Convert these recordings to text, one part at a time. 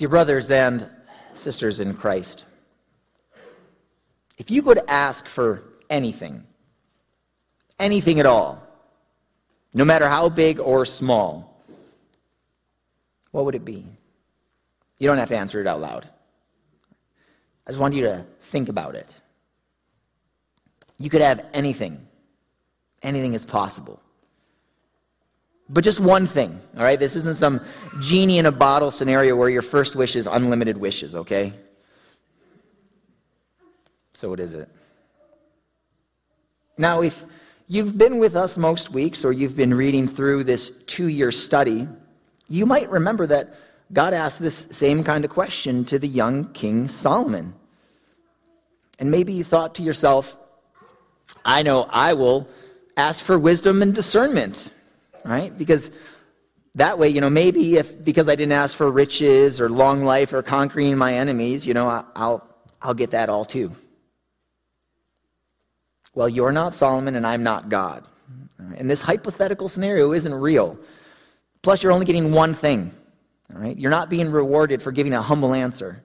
Dear brothers and sisters in Christ, if you could ask for anything, anything at all, no matter how big or small, what would it be? You don't have to answer it out loud. I just want you to think about it. You could have anything, anything is possible. But just one thing, all right? This isn't some genie in a bottle scenario where your first wish is unlimited wishes, okay? So what is it? Now, if you've been with us most weeks or you've been reading through this two year study, you might remember that God asked this same kind of question to the young King Solomon. And maybe you thought to yourself, I know I will ask for wisdom and discernment right? Because that way, you know, maybe if because I didn't ask for riches or long life or conquering my enemies, you know, I'll I'll get that all too. Well, you're not Solomon and I'm not God. And this hypothetical scenario isn't real. Plus, you're only getting one thing. All right? You're not being rewarded for giving a humble answer.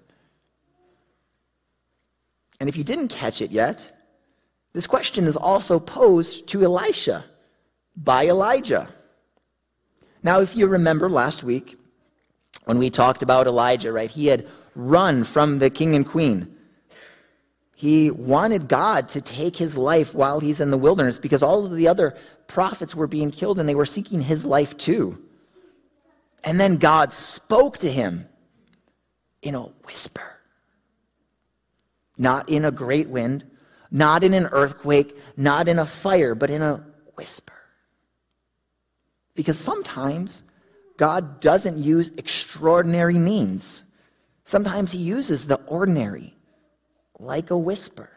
And if you didn't catch it yet, this question is also posed to Elisha by Elijah. Now, if you remember last week when we talked about Elijah, right, he had run from the king and queen. He wanted God to take his life while he's in the wilderness because all of the other prophets were being killed and they were seeking his life too. And then God spoke to him in a whisper. Not in a great wind, not in an earthquake, not in a fire, but in a whisper. Because sometimes God doesn't use extraordinary means. Sometimes he uses the ordinary, like a whisper.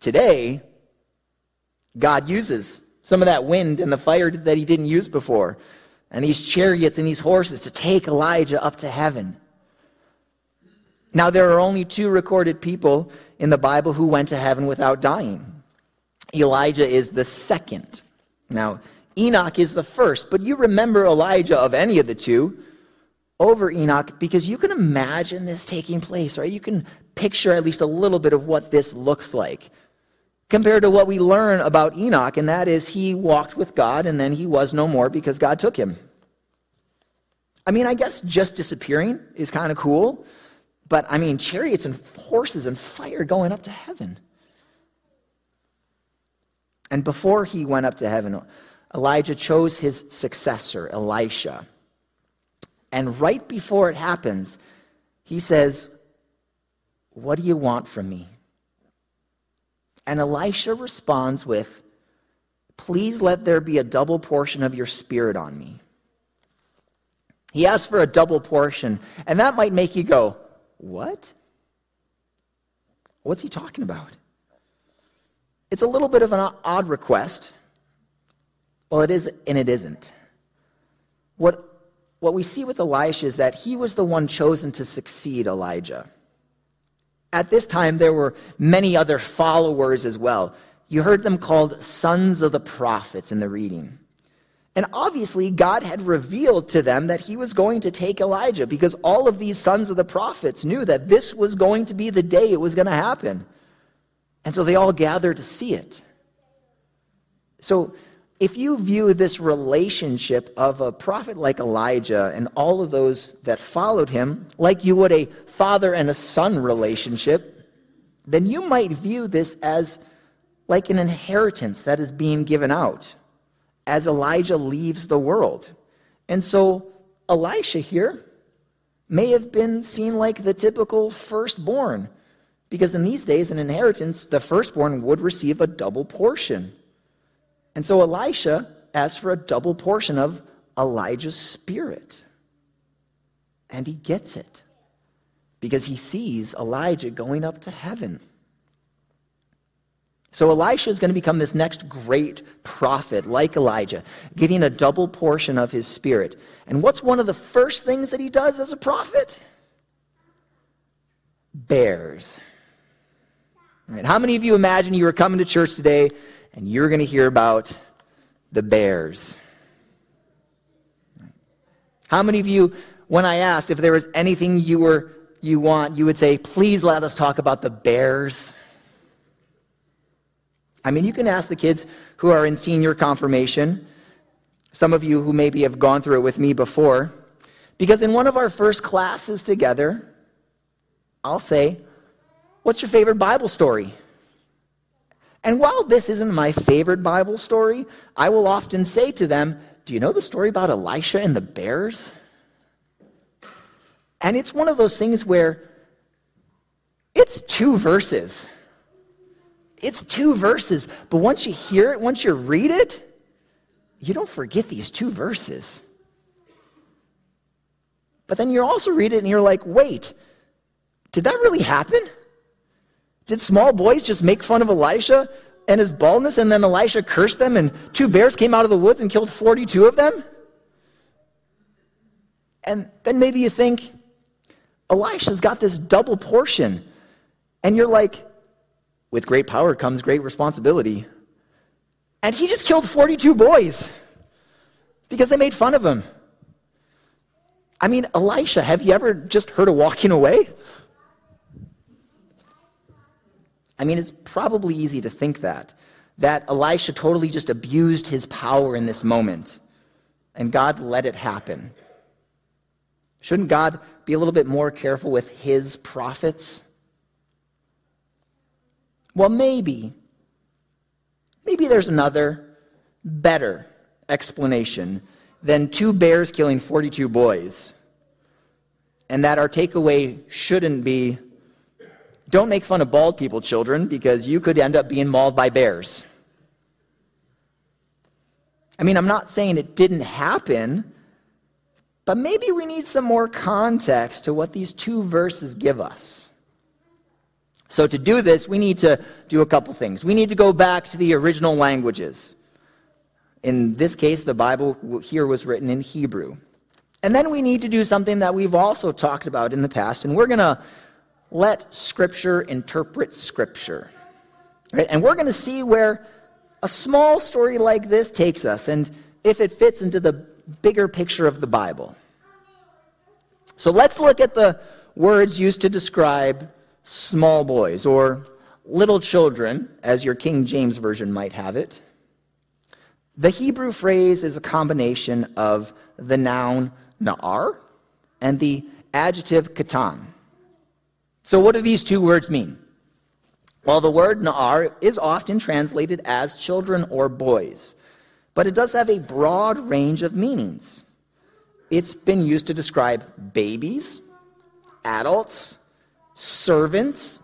Today, God uses some of that wind and the fire that he didn't use before, and these chariots and these horses to take Elijah up to heaven. Now, there are only two recorded people in the Bible who went to heaven without dying. Elijah is the second. Now, Enoch is the first, but you remember Elijah of any of the two over Enoch because you can imagine this taking place, right? You can picture at least a little bit of what this looks like compared to what we learn about Enoch, and that is he walked with God and then he was no more because God took him. I mean, I guess just disappearing is kind of cool, but I mean, chariots and horses and fire going up to heaven. And before he went up to heaven, Elijah chose his successor, Elisha. And right before it happens, he says, What do you want from me? And Elisha responds with, Please let there be a double portion of your spirit on me. He asks for a double portion, and that might make you go, What? What's he talking about? It's a little bit of an odd request. Well, it is and it isn't. What, what we see with Elisha is that he was the one chosen to succeed Elijah. At this time, there were many other followers as well. You heard them called sons of the prophets in the reading. And obviously, God had revealed to them that he was going to take Elijah because all of these sons of the prophets knew that this was going to be the day it was going to happen. And so they all gather to see it. So, if you view this relationship of a prophet like Elijah and all of those that followed him like you would a father and a son relationship, then you might view this as like an inheritance that is being given out as Elijah leaves the world. And so, Elisha here may have been seen like the typical firstborn because in these days, an inheritance, the firstborn would receive a double portion. And so Elisha asks for a double portion of Elijah's spirit. And he gets it because he sees Elijah going up to heaven. So Elisha is going to become this next great prophet like Elijah, getting a double portion of his spirit. And what's one of the first things that he does as a prophet? Bears. Right, how many of you imagine you were coming to church today and you're going to hear about the bears? How many of you, when I asked if there was anything you were you want, you would say, please let us talk about the bears? I mean, you can ask the kids who are in senior confirmation, some of you who maybe have gone through it with me before, because in one of our first classes together, I'll say, What's your favorite Bible story? And while this isn't my favorite Bible story, I will often say to them, Do you know the story about Elisha and the bears? And it's one of those things where it's two verses. It's two verses. But once you hear it, once you read it, you don't forget these two verses. But then you also read it and you're like, wait, did that really happen? Did small boys just make fun of Elisha and his baldness, and then Elisha cursed them, and two bears came out of the woods and killed 42 of them? And then maybe you think, Elisha's got this double portion. And you're like, with great power comes great responsibility. And he just killed 42 boys because they made fun of him. I mean, Elisha, have you ever just heard of walking away? I mean, it's probably easy to think that, that Elisha totally just abused his power in this moment, and God let it happen. Shouldn't God be a little bit more careful with his prophets? Well, maybe. Maybe there's another, better explanation than two bears killing 42 boys. And that our takeaway shouldn't be don't make fun of bald people, children, because you could end up being mauled by bears. I mean, I'm not saying it didn't happen, but maybe we need some more context to what these two verses give us. So, to do this, we need to do a couple things. We need to go back to the original languages. In this case, the Bible here was written in Hebrew. And then we need to do something that we've also talked about in the past, and we're going to let Scripture interpret Scripture. Right? And we're going to see where a small story like this takes us and if it fits into the bigger picture of the Bible. So let's look at the words used to describe small boys or little children, as your King James Version might have it. The Hebrew phrase is a combination of the noun na'ar and the adjective katan. So, what do these two words mean? Well, the word na'ar is often translated as children or boys, but it does have a broad range of meanings. It's been used to describe babies, adults, servants,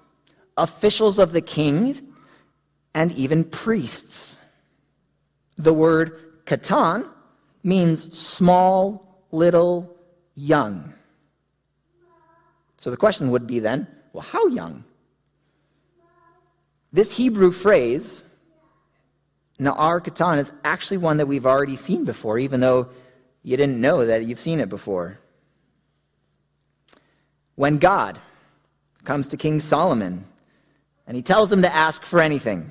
officials of the king, and even priests. The word katan means small, little, young. So the question would be then well, how young? This Hebrew phrase, Na'ar Katan, is actually one that we've already seen before, even though you didn't know that you've seen it before. When God comes to King Solomon and he tells him to ask for anything.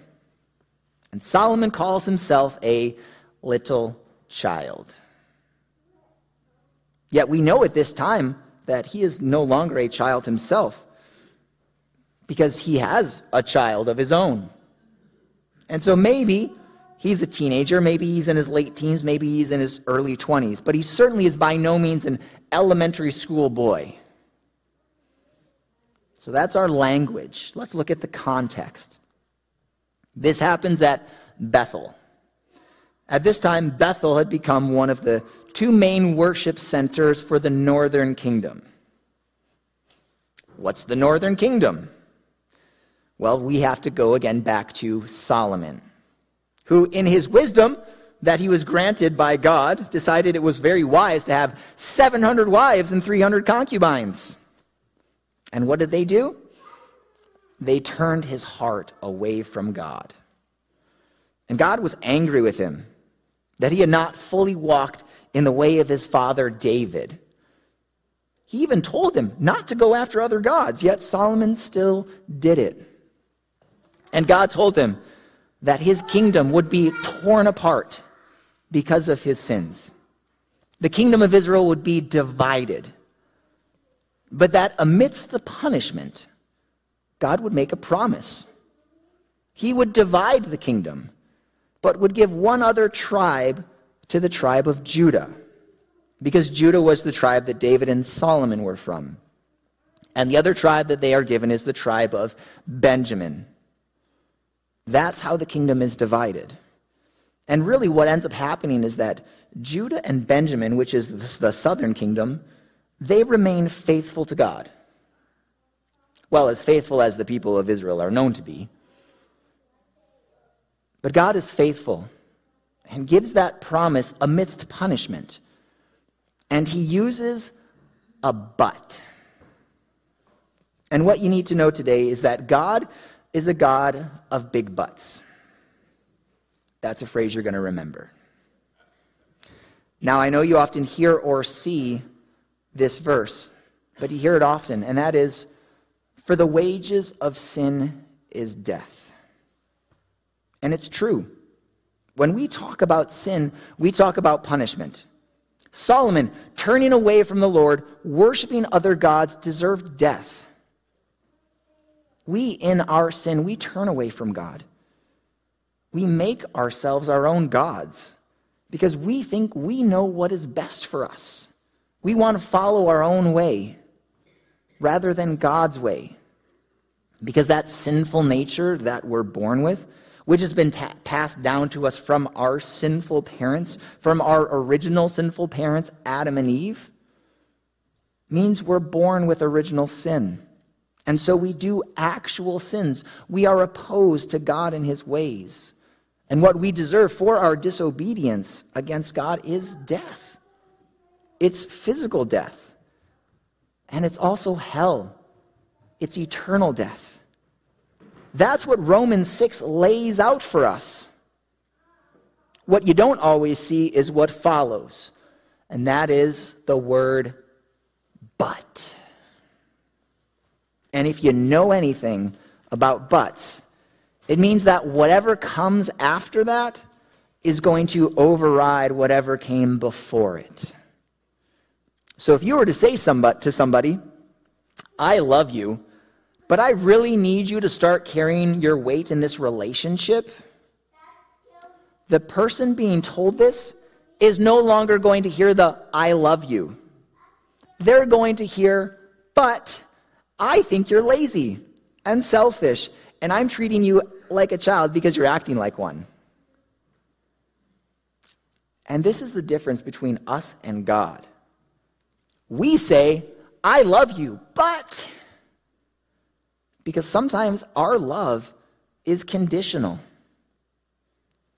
And Solomon calls himself a little child. Yet we know at this time that he is no longer a child himself because he has a child of his own. And so maybe he's a teenager, maybe he's in his late teens, maybe he's in his early 20s, but he certainly is by no means an elementary school boy. So that's our language. Let's look at the context. This happens at Bethel. At this time, Bethel had become one of the two main worship centers for the northern kingdom. What's the northern kingdom? Well, we have to go again back to Solomon, who, in his wisdom that he was granted by God, decided it was very wise to have 700 wives and 300 concubines. And what did they do? They turned his heart away from God. And God was angry with him that he had not fully walked in the way of his father David. He even told him not to go after other gods, yet Solomon still did it. And God told him that his kingdom would be torn apart because of his sins. The kingdom of Israel would be divided. But that amidst the punishment, God would make a promise. He would divide the kingdom, but would give one other tribe to the tribe of Judah, because Judah was the tribe that David and Solomon were from. And the other tribe that they are given is the tribe of Benjamin. That's how the kingdom is divided. And really, what ends up happening is that Judah and Benjamin, which is the southern kingdom, they remain faithful to God. Well, as faithful as the people of Israel are known to be. But God is faithful and gives that promise amidst punishment. And he uses a but. And what you need to know today is that God is a God of big buts. That's a phrase you're going to remember. Now, I know you often hear or see this verse, but you hear it often, and that is For the wages of sin is death. And it's true. When we talk about sin, we talk about punishment. Solomon, turning away from the Lord, worshiping other gods, deserved death. We, in our sin, we turn away from God. We make ourselves our own gods because we think we know what is best for us. We want to follow our own way rather than God's way. Because that sinful nature that we're born with, which has been ta- passed down to us from our sinful parents, from our original sinful parents, Adam and Eve, means we're born with original sin. And so we do actual sins. We are opposed to God and his ways. And what we deserve for our disobedience against God is death. It's physical death. And it's also hell. It's eternal death. That's what Romans 6 lays out for us. What you don't always see is what follows, and that is the word but. And if you know anything about buts, it means that whatever comes after that is going to override whatever came before it. So if you were to say somebody, to somebody, I love you, but I really need you to start carrying your weight in this relationship, the person being told this is no longer going to hear the I love you. They're going to hear, but I think you're lazy and selfish, and I'm treating you like a child because you're acting like one. And this is the difference between us and God. We say, I love you, but. Because sometimes our love is conditional.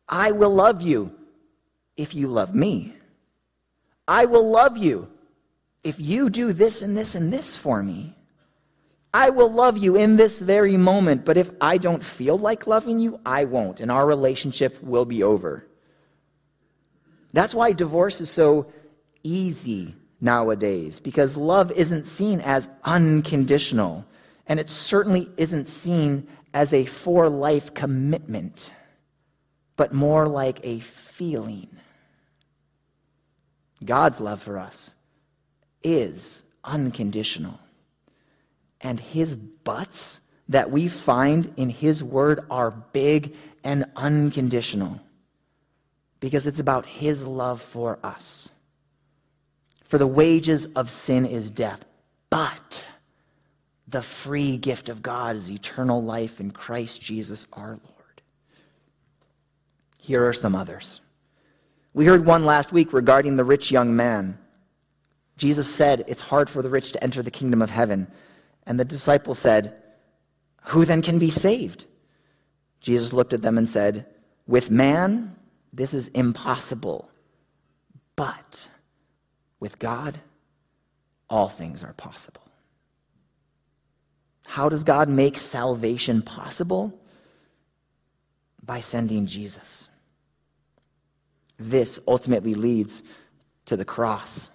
I will love you if you love me. I will love you if you do this and this and this for me. I will love you in this very moment, but if I don't feel like loving you, I won't, and our relationship will be over. That's why divorce is so easy nowadays, because love isn't seen as unconditional, and it certainly isn't seen as a for life commitment, but more like a feeling. God's love for us is unconditional. And his buts that we find in his word are big and unconditional because it's about his love for us. For the wages of sin is death, but the free gift of God is eternal life in Christ Jesus our Lord. Here are some others. We heard one last week regarding the rich young man. Jesus said it's hard for the rich to enter the kingdom of heaven. And the disciples said, Who then can be saved? Jesus looked at them and said, With man, this is impossible. But with God, all things are possible. How does God make salvation possible? By sending Jesus. This ultimately leads to the cross,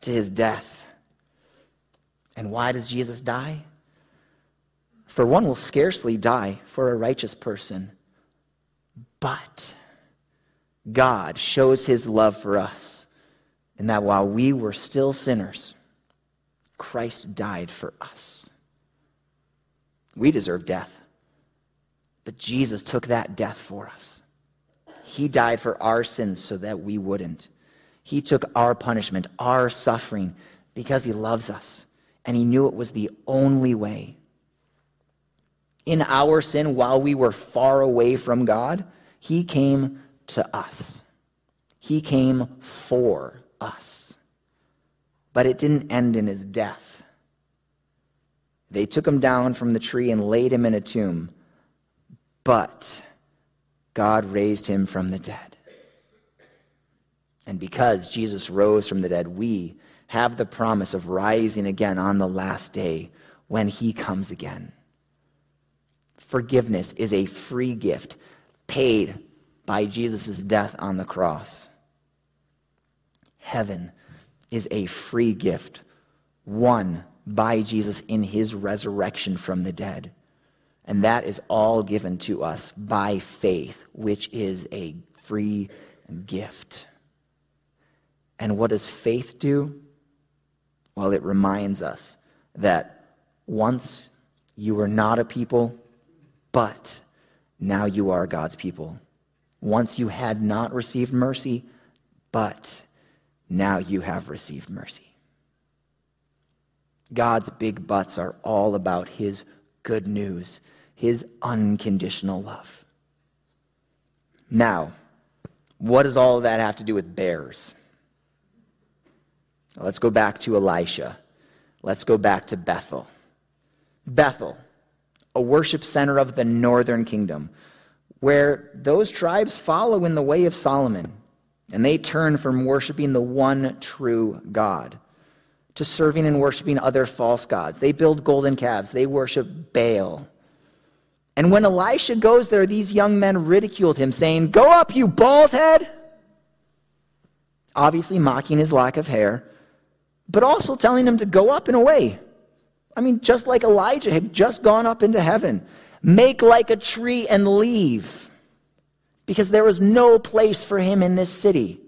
to his death and why does Jesus die? For one will scarcely die for a righteous person, but God shows his love for us in that while we were still sinners, Christ died for us. We deserve death, but Jesus took that death for us. He died for our sins so that we wouldn't. He took our punishment, our suffering, because He loves us, and He knew it was the only way. In our sin, while we were far away from God, He came to us. He came for us. But it didn't end in His death. They took him down from the tree and laid him in a tomb. But God raised him from the dead. And because Jesus rose from the dead, we have the promise of rising again on the last day when he comes again. Forgiveness is a free gift paid by Jesus' death on the cross. Heaven is a free gift won by Jesus in his resurrection from the dead. And that is all given to us by faith, which is a free gift. And what does faith do? Well, it reminds us that once you were not a people, but now you are God's people. Once you had not received mercy, but now you have received mercy. God's big buts are all about his good news, his unconditional love. Now, what does all of that have to do with bears? Let's go back to Elisha. Let's go back to Bethel. Bethel, a worship center of the northern kingdom, where those tribes follow in the way of Solomon, and they turn from worshiping the one true God to serving and worshiping other false gods. They build golden calves, they worship Baal. And when Elisha goes there, these young men ridiculed him, saying, Go up, you bald head! Obviously, mocking his lack of hair, but also telling him to go up and away. I mean, just like Elijah had just gone up into heaven. Make like a tree and leave, because there was no place for him in this city.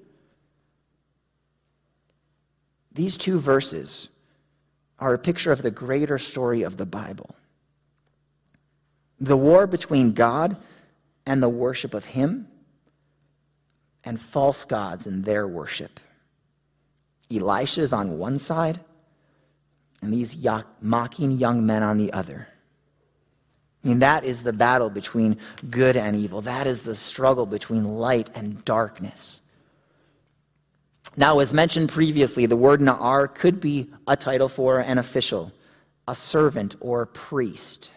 These two verses are a picture of the greater story of the Bible the war between God and the worship of Him, and false gods and their worship. Elisha is on one side, and these mocking young men on the other. I mean, that is the battle between good and evil. That is the struggle between light and darkness. Now, as mentioned previously, the word Na'ar could be a title for an official, a servant, or a priest.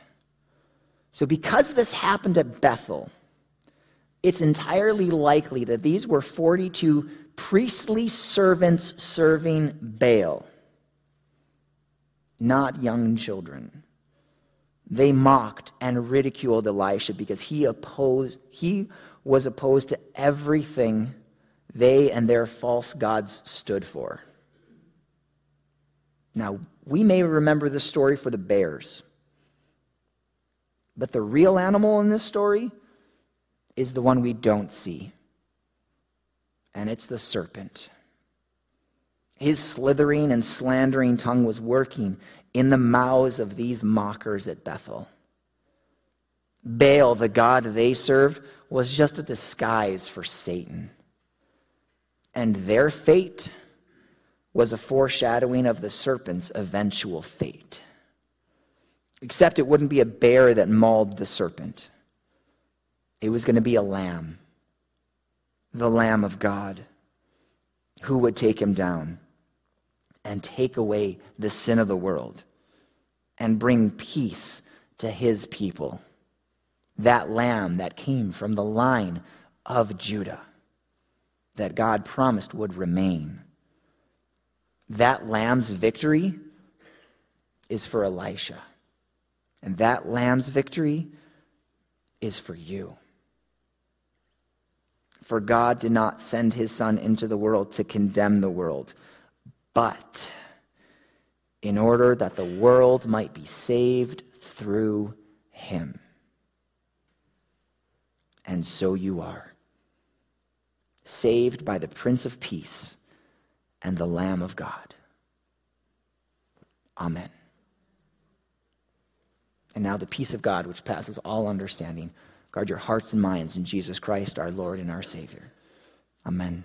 So, because this happened at Bethel, it's entirely likely that these were 42 priestly servants serving Baal, not young children. They mocked and ridiculed Elisha because he opposed he was opposed to everything they and their false gods stood for. Now, we may remember this story for the bears, but the real animal in this story is the one we don't see, and it's the serpent. His slithering and slandering tongue was working in the mouths of these mockers at Bethel. Baal, the god they served, was just a disguise for Satan and their fate was a foreshadowing of the serpent's eventual fate. Except it wouldn't be a bear that mauled the serpent, it was going to be a lamb, the Lamb of God, who would take him down and take away the sin of the world and bring peace to his people. That lamb that came from the line of Judah that God promised would remain. That lamb's victory is for Elisha. And that lamb's victory is for you. For God did not send his Son into the world to condemn the world, but in order that the world might be saved through him. And so you are saved by the Prince of Peace and the Lamb of God. Amen. And now the peace of God, which passes all understanding, guard your hearts and minds in Jesus Christ, our Lord and our Savior. Amen.